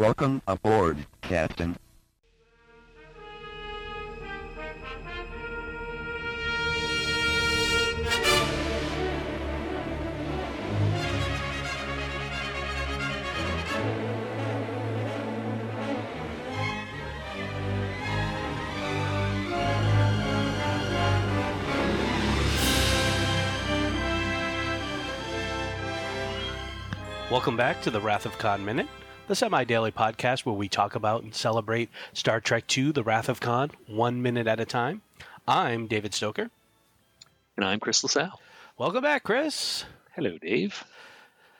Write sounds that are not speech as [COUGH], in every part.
Welcome aboard, Captain. Welcome back to the Wrath of Khan Minute, the semi daily podcast where we talk about and celebrate Star Trek II The Wrath of Khan one minute at a time. I'm David Stoker. And I'm Chris LaSalle. Welcome back, Chris. Hello, Dave.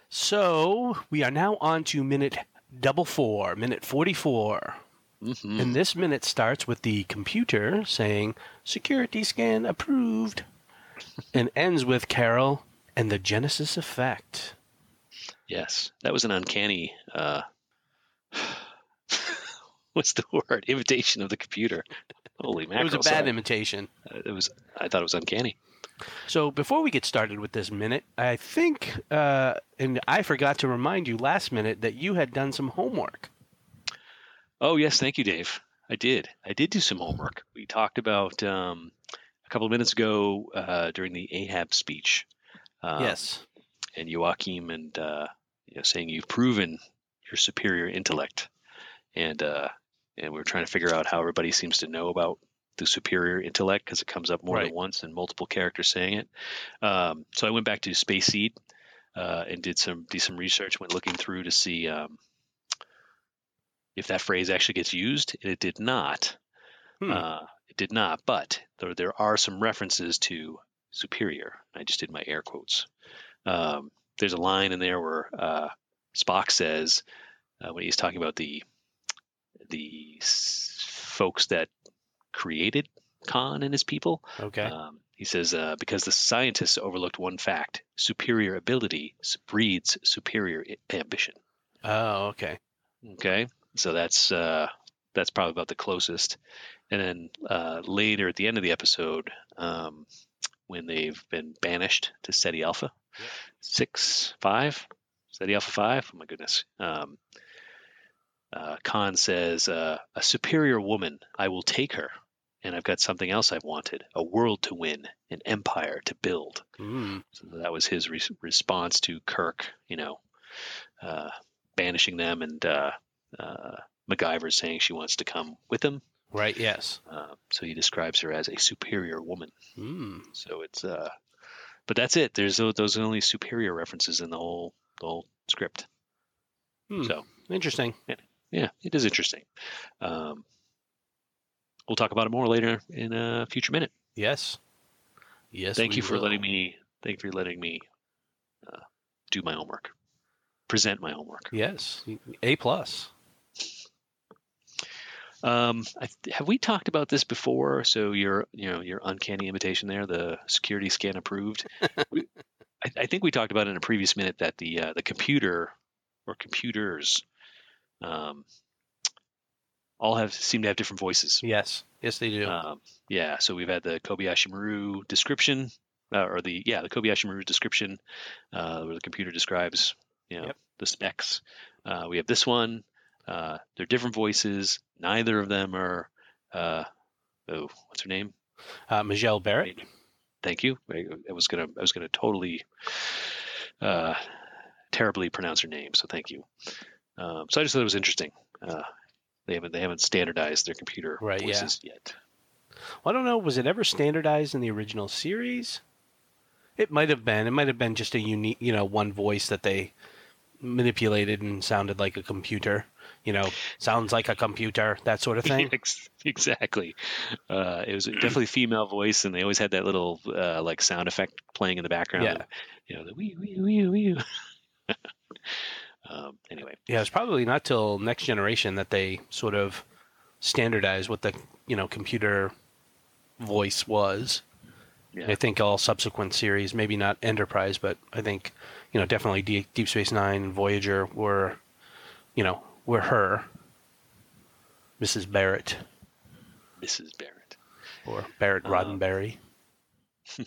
So we are now on to minute double four, minute 44. Mm-hmm. And this minute starts with the computer saying, security scan approved, [LAUGHS] and ends with Carol and the Genesis effect. Yes, that was an uncanny. Uh, [LAUGHS] what's the word? Imitation of the computer. [LAUGHS] Holy mackerel! It was a bad sorry. imitation. Uh, It was. I thought it was uncanny. So before we get started with this minute, I think, uh, and I forgot to remind you last minute that you had done some homework. Oh yes, thank you, Dave. I did. I did do some homework. We talked about um, a couple of minutes ago uh, during the Ahab speech. Um, yes. and Joachim and uh, you know, saying you've proven your superior intellect, and uh, and we're trying to figure out how everybody seems to know about the superior intellect because it comes up more Right. than once and multiple characters saying it. Um, so I went back to Space Seed uh, and did some did some research, went looking through to see um, if that phrase actually gets used, and it did not. Hmm. Uh, it did not, but there, there are some references to superior. I just did my air quotes. Um, there's a line in there where uh, Spock says uh, when he's talking about the the folks that created Khan and his people. okay. Um, he says uh, because the scientists overlooked one fact: superior ability breeds superior ambition. oh, okay. Okay, so that's uh, that's probably about the closest. And then uh, later at the end of the episode, um, when they've been banished to Ceti Alpha Yep. six five, Ceti Alpha five. Oh my goodness. Um, uh, Khan says, uh, "A superior woman, I will take her." And I've got something else I've wanted: a world to win, an empire to build. Mm. So that was his re- response to Kirk, you know, uh, banishing them, and uh, uh, McGivers saying she wants to come with him. Right. Yes. Uh, so he describes her as a superior woman. Mm. So it's, uh, but that's it. There's those are only superior references in the whole the whole script. Hmm. So Interesting. yeah, it is interesting. Um, we'll talk about it more later in a future minute. Yes. Yes. thank you for will. letting me. Thank you for letting me uh, do my homework, present my homework. Yes. A plus. Um, I, have we talked about this before? So your, you know, your uncanny imitation there, the security scan approved. We- [LAUGHS] I, I think we talked about in a previous minute that the uh, the computer or computers, um, all have seem to have different voices. Yes. Yes, they do. Um, yeah, so we've had the Kobayashi Maru description, uh, or the yeah the Kobayashi Maru description, uh, where the computer describes you know Yep. the specs. Uh, we have this one. Uh, they're different voices. Neither of them are. Uh, oh, what's her name? Uh, Majel Barrett. Thank you. I, I was gonna I was gonna totally uh, terribly pronounce her name. So thank you. Um, so I just thought it was interesting. Uh, they haven't they haven't standardized their computer Right, yeah. voices yet. Well, I don't know. Was it ever standardized in the original series? It might have been. It might have been just a unique, you know, one voice that they manipulated and sounded like a computer. You know, sounds like a computer, that sort of thing. [LAUGHS] Exactly. Uh, it was definitely a female voice, and they always had that little uh, like sound effect playing in the background. Yeah. You know, the wee wee wee wee. [LAUGHS] um, anyway, Yeah, it's probably not till next generation that they sort of standardized what the you know computer voice was. yeah, I think all subsequent series, maybe not Enterprise, but I think you know definitely D- Deep Space Nine and Voyager were, you know, were her, Mrs. Barrett Mrs. Barrett. or Barrett Um, Roddenberry. [LAUGHS]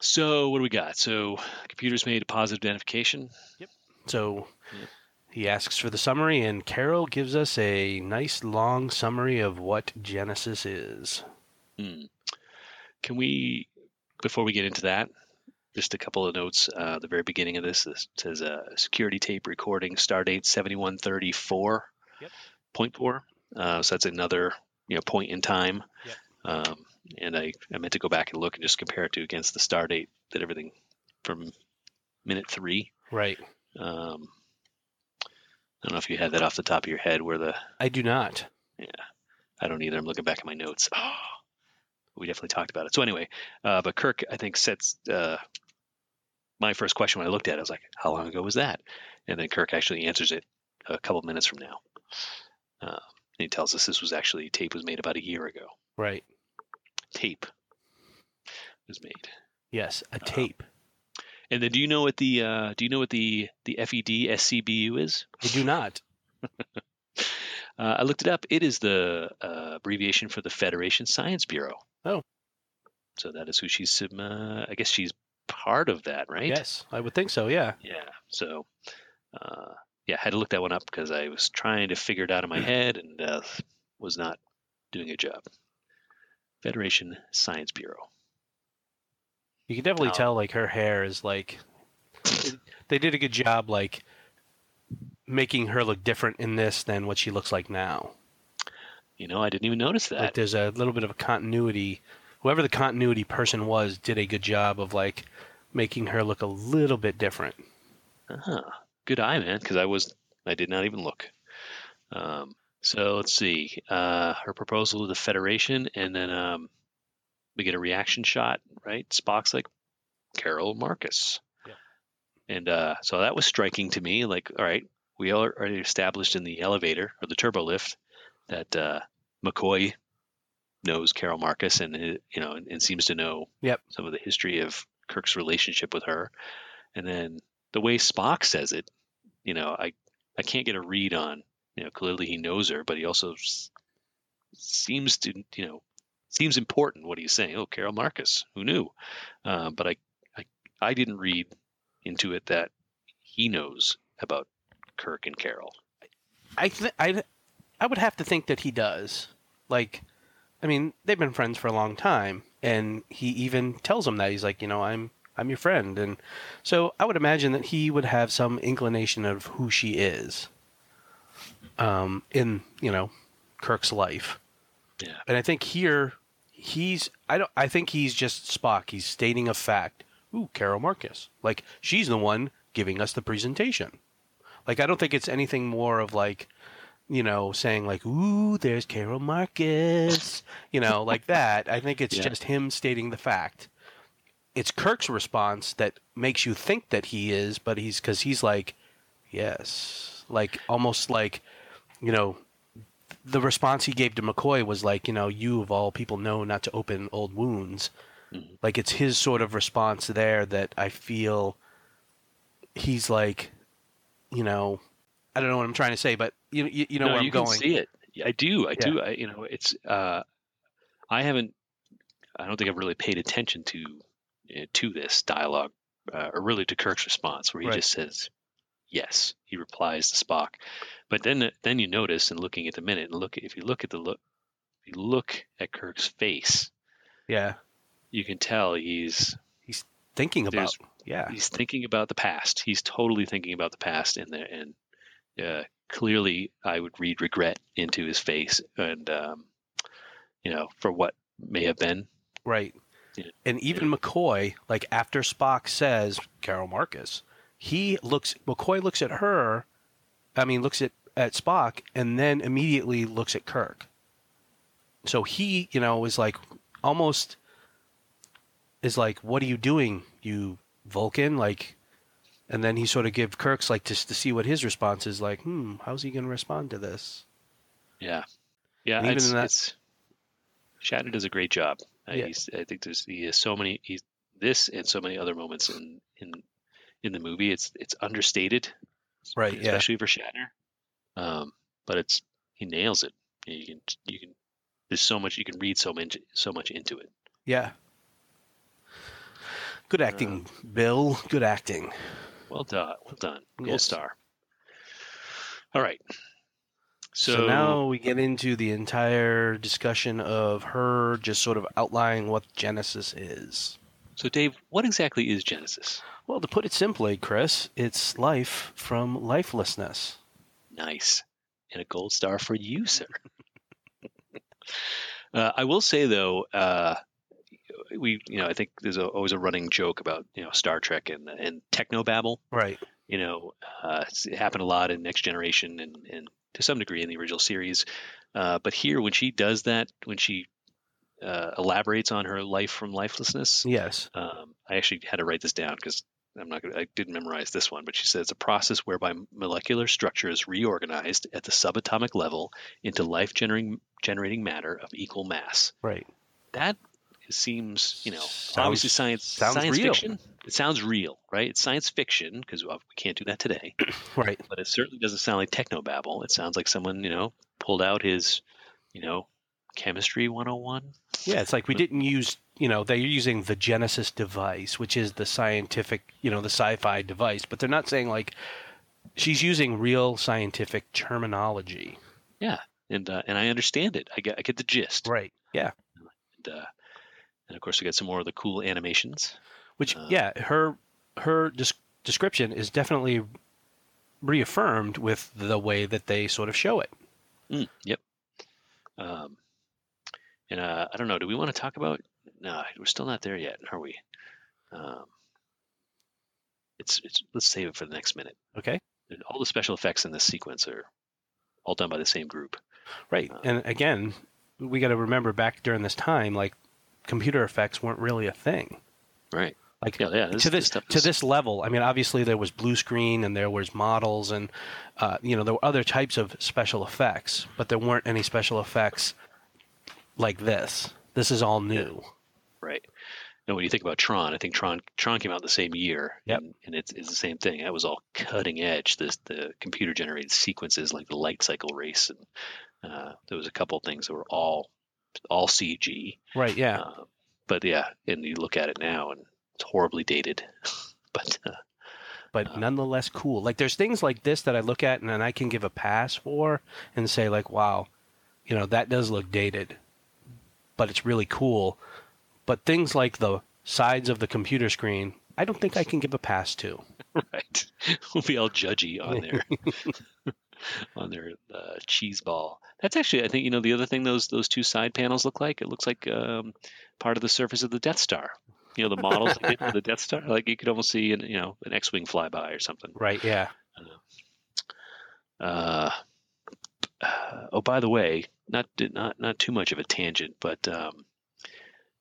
So what do we got? So computers made a positive identification. Yep. So, Yep. He asks for the summary, and Carol gives us a nice long summary of what Genesis is. Hmm. Can we, before we get into that, just a couple of notes. Uh, the very beginning of this, this says uh, security tape recording, stardate 7134. Yep. Point four. Uh, so that's another you know point in time. Yep. Um, and I, I meant to go back and look and just compare it to against the star date that everything from minute three. Right. Um, I don't know if you had that off the top of your head where the I do not. Yeah. I don't either. I'm looking back at my notes. Oh, [GASPS] we definitely talked about it. So anyway, uh, but Kirk, I think sets uh, my first question when I looked at it. I was like, "How long ago was that?" And then Kirk actually answers it a couple minutes from now. Uh, and he tells us this was actually tape was made about a year ago. Right. Tape was made. Yes, a Uh-huh. tape. And then, do you know what the uh, do you know what the the FED SCBU is? I do not. [LAUGHS] Uh, I looked it up. It is the uh, abbreviation for the Federation Science Bureau. Oh. So that is who she's. um, Uh, I guess she's part of that, right? Yes, I would think so. Yeah. Yeah. So, uh, yeah, I had to look that one up because I was trying to figure it out in my head and uh, was not doing a job. Federation Science Bureau. You can definitely tell like her hair is like they did a good job like making her look different in this than what she looks like now. You know, I didn't even notice Like that. there's a little bit of a continuity. Whoever the continuity person was did a good job of like making her look a little bit different. Uh-huh. Good eye, man, because I was I did not even look. Um, so let's see. Uh, her proposal to the Federation, and then um, we get a reaction shot, right? Spock's like Carol Marcus. Yeah. And uh, so that was striking to me. Like, all right, we already established in the elevator or the turbo lift that uh, McCoy knows Carol Marcus and uh, you know and, and seems to know Yep. some of the history of Kirk's relationship with her. And then the way Spock says it, you know, I I can't get a read on. You know, clearly he knows her, but he also seems to, you know, seems important what he's saying. Oh, Carol Marcus, who knew? Uh, but I, I I didn't read into it that he knows about Kirk and Carol. I th- I I would have to think that he does. Like, I mean, they've been friends for a long time, and he even tells him that he's like, you know, I'm I'm your friend, and so I would imagine that he would have some inclination of who she is. Um, in you know, Kirk's life. Yeah. And I think here he's I don't I think he's just Spock. He's stating a fact. Ooh, Carol Marcus. Like she's the one giving us the presentation. Like I don't think it's anything more of like, you know, saying like, "Ooh, there's Carol Marcus," you know, like that. I think it's [LAUGHS] Yeah. just him stating the fact. It's Kirk's response that makes you think that he is, but he's because he's like, yes, like almost like, you know, the response he gave to McCoy was like, you know, you of all people know not to open old wounds. Mhm. Like it's his sort of response there that I feel he's like, you know, I don't know what I'm trying to say, but you you, you know no, where I'm you going. can see it. I do. I Yeah. do. I, you know, it's. Uh, I haven't. I don't think I've really paid attention to uh, to this dialogue, uh, or really to Kirk's response, where he Right. just says, "Yes." He replies to Spock, but then then you notice, and looking at the minute, and look if you look at the look, if you look at Kirk's face, Yeah, you can tell he's he's thinking about. Yeah, he's thinking about the past. He's totally thinking about the past, and there and uh, clearly, I would read regret into his face, and um, you know, for what may have been. right. Yeah. And even McCoy, like after Spock says Carol Marcus, he looks. McCoy looks at her. I mean, looks at at Spock, and then immediately looks at Kirk. So he, you know, is like almost is like, "What are you doing, you Vulcan?" Like, and then he sort of give Kirk's like just to see what his response is. Like, hmm, how's he going to respond to this? Yeah, yeah. And even it's, in that- it's Shatner does a great job. Uh, Yeah. he's, I think there's he has so many. He's this and so many other moments in in in the movie. It's it's understated, Right, yeah. especially for Shatner. Um, but it's he nails it. You can you can. There's so much you can read so much so much into it. Yeah. Good acting, Bill. Good acting. Well done, well done, gold Yes. star. All right. So, So, now we get into the entire discussion of her just sort of outlining what Genesis is. so Dave, what exactly is Genesis? Well, to put it simply, Chris, it's life from lifelessness. Nice. And a gold star for you, sir. [LAUGHS] uh, I will say though, uh, we you know I think there's a, always a running joke about you know Star Trek and and technobabble. Right. You know, uh, it happened a lot in Next Generation and and to some degree in the original series. Uh, but here, when she does that, when she uh, elaborates on her life from lifelessness, Yes. um, I actually had to write this down because I'm not gonna, I didn't memorize this one, but she says it's a process whereby molecular structure is reorganized at the subatomic level into life generating generating matter of equal mass. Right. That seems, you know, Sounds- obviously science sounds science real. fiction. It sounds real, right? It's science fiction because we can't do that today. [CLEARS THROAT] Right. But it certainly doesn't sound like technobabble. It sounds like someone, you know, pulled out his, you know, chemistry 101. Yeah, it's like we didn't use, you know, they're using the Genesis device, which is the scientific, you know, the sci-fi device, but they're not saying like she's using real scientific terminology. Yeah, and uh, and I understand it. I get I get the gist. Right. Yeah. And, uh, and of course, we got some more of the cool animations. Which Uh, yeah, her her des- description is definitely reaffirmed with the way that they sort of show it. Mm, yep. Um, and uh, I don't know. Do we want to talk about? No, we're still not there yet, are we? Um, it's it's. Let's save it for the next minute. Okay. All the special effects in this sequence are all done by the same group. Right. Uh, And again, we got to remember back during this time like computer effects weren't really a thing. Right. Like Yeah. Yeah. to this stuff to is- this level, I mean, obviously there was blue screen and there was models and uh, you know there were other types of special effects, but there weren't any special effects like this. This is all new. Right. And when you think about Tron, I think Tron Tron came out the same year. Yep. And, and it's, it's the same thing. That was all cutting edge. This the computer generated sequences like the light cycle race, and uh, there was a couple things that were all all CG. Right? Yeah. Uh, but yeah, and you look at it now, and it's horribly dated. [LAUGHS] but uh, but nonetheless cool. Like there's things like this that I look at and then I can give a pass for and say like, wow, you know that does look dated, but it's really cool. But things like the sides of the computer screen, I don't think I can give a pass to. [LAUGHS] right, we'll be all judgy on their [LAUGHS] [LAUGHS] on their uh, cheese ball. That's actually, I think, you know, the other thing those those two side panels look like. It looks like um, part of the surface of the Death Star. You know, the models they did for the [LAUGHS] Death Star. Like you could almost see, an, you know, an X-wing flyby or something. Right? Yeah. Uh, uh, oh, by the way, not not not too much of a tangent, but um,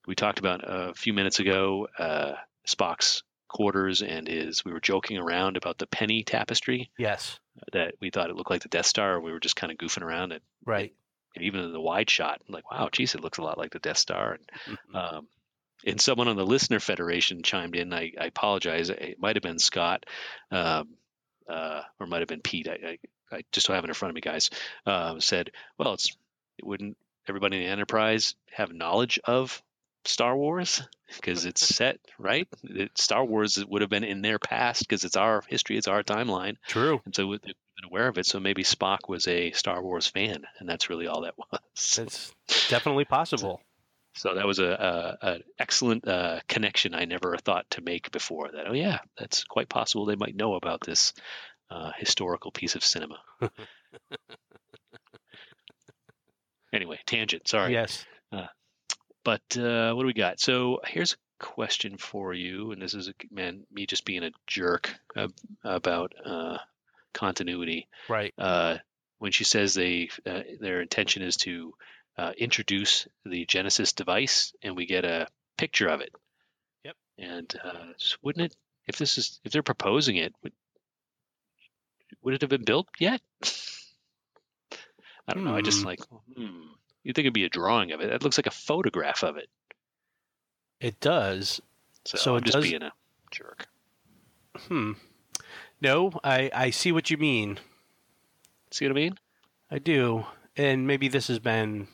we talked about a few minutes ago uh, Spock's quarters and his. We were joking around about the penny tapestry Yes. that we thought it looked like the Death Star. We were just kind of goofing around and, Right. and even in the wide shot, like, wow, geez, it looks a lot like the Death Star. And, Mhm. um, and someone on the listener federation chimed in. I, I apologize. It might have been Scott, um, uh, or might have been Pete. I, I, I just don't have it in front of me, guys. Uh, said, well, it's it wouldn't everybody in the Enterprise have knowledge of Star Wars because it's set right. It, Star Wars would have been in their past because it's our history, it's our timeline, True. and so they've been aware of it. So maybe Spock was a Star Wars fan, and that's really all that [LAUGHS] was. It's definitely possible. So that was a, a, a excellent uh, connection I never thought to make before. That oh yeah, that's quite possible they might know about this uh, historical piece of cinema. [LAUGHS] anyway, tangent. Sorry. Yes. But uh, what do we got? So here's a question for you, and this is a, man me just being a jerk about uh, continuity. Right. Uh, when she says they uh, their intention is to uh, introduce the Genesis device, and we get a picture of it. Yep. And uh, wouldn't it, if this is if they're proposing it, would would it have been built yet? [LAUGHS] I don't know. I just Hmm. like, hmm. You think it'd be a drawing of it? That looks like a photograph of it. It does. So, So I'm it just does- being a jerk. Hmm. No, I I see what you mean. See what I mean? I do. And maybe this has been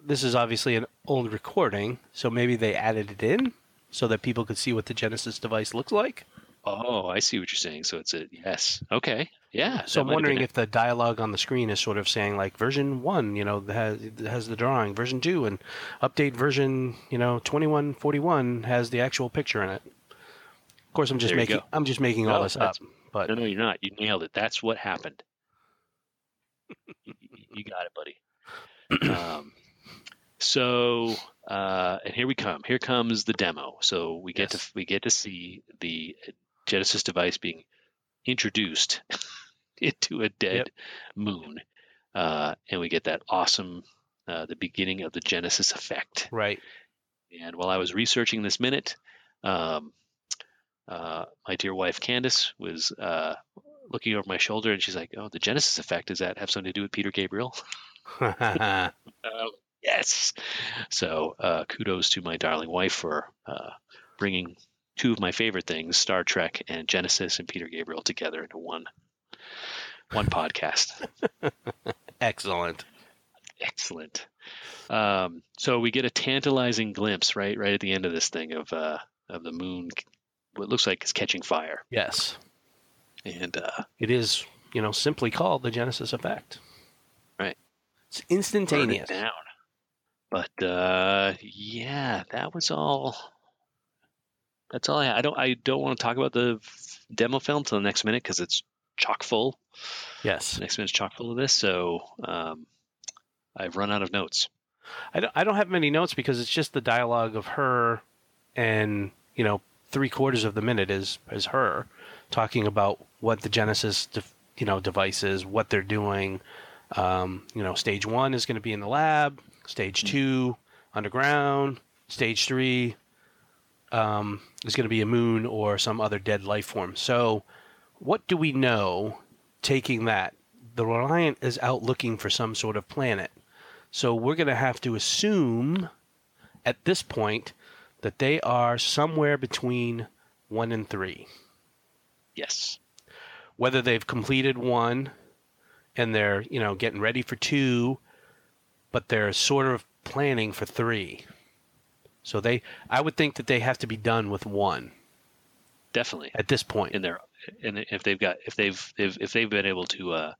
this is obviously an old recording, so maybe they added it in so that people could see what the Genesis device looks like. Oh, I see what you're saying. So it's a yes. Okay. Yeah. So I'm wondering if the dialogue on the screen is sort of saying like version one, you know, has has the drawing, version two, and update version, you know, 2141 has the actual picture in it. Of course, I'm just There making. I'm just making all this up, but No, no, you're not. You nailed it. That's what happened. you, you got it, buddy. Um, so, uh, and here we come. Here comes the demo. So we get Yes. to we get to see the Genesis device being introduced [LAUGHS] into a dead Yep. moon, uh, and we get that awesome uh, the beginning of the Genesis effect. right. And while I was researching this minute, um, uh, my dear wife Candace was uh, looking over my shoulder, and she's like, "Oh, the Genesis effect does that have something to do with Peter Gabriel?" Uh, [LAUGHS] [LAUGHS] yes. So uh, kudos to my darling wife for uh, bringing two of my favorite things, Star Trek and Genesis, and Peter Gabriel together into one one podcast. [LAUGHS] Excellent. Excellent. Um, so we get a tantalizing glimpse, right, right at the end of this thing of uh, of the moon, what looks like it's catching fire, Yes, and uh, it is. You know, simply called the Genesis effect. Right. It's burn it instantaneous. down. But uh, yeah, that was all. That's all I. I don't. I don't want to talk about the demo film till the next minute because it's chock full. Yes. The next minute's chock full of this, so um, I've run out of notes. I don't, I don't have many notes because it's just the dialogue of her and you know three quarters of the minute is is her talking about what the genesis de- you know device is what they're doing um, you know stage one is going to be in the lab stage two underground stage three um, is going to be a moon or some other dead life form so what do we know taking that the reliant is out looking for some sort of planet so we're going to have to assume at this point that they are somewhere between one and three. Yes. Whether they've completed one and they're, you know, getting ready for two, but they're sort of planning for three. So they, I would think that they have to be done with one Definitely. at this point. in their and if they've got if they've if, if they've been able to uh,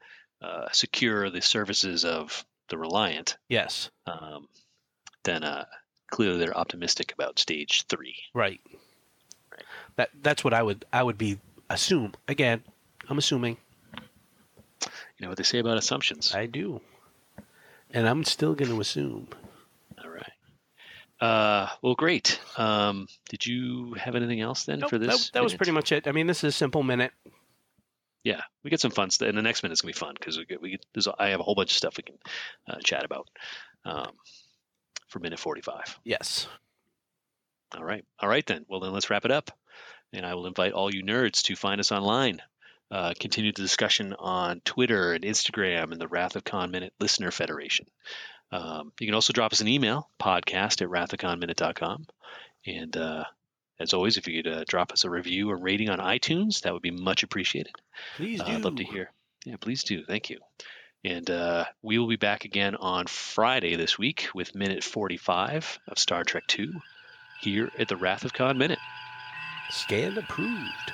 uh, secure the services of the Reliant, yes, um, then uh, clearly they're optimistic about stage three. right. Right. That that's what I would I would be assume. Again, I'm assuming. You know what they say about assumptions. I do. And I'm still going to assume. Uh, well, great. Um, did you have anything else then Nope, for this? that was pretty much it. I mean, this is a simple minute. yeah. We get some fun stuff, and the next minute's gonna be fun because we get, we get, I have a whole bunch of stuff we can uh, chat about um, for minute forty-five. Yes. All right. All right, then. Well, then let's wrap it up. And I will invite all you nerds to find us online. Uh, continue the discussion on Twitter and Instagram and the Wrath of Khan Minute Listener Federation. Um, you can also drop us an email, podcast at wrathoconminute.com. And uh, as always, if you could uh, drop us a review or rating on iTunes, that would be much appreciated. Please Uh, do. I'd love to hear. Yeah, please do. Thank you. And uh, we will be back again on Friday this week with minute 45 of Star Trek II here at the Wrath of Khan Minute. Scan approved.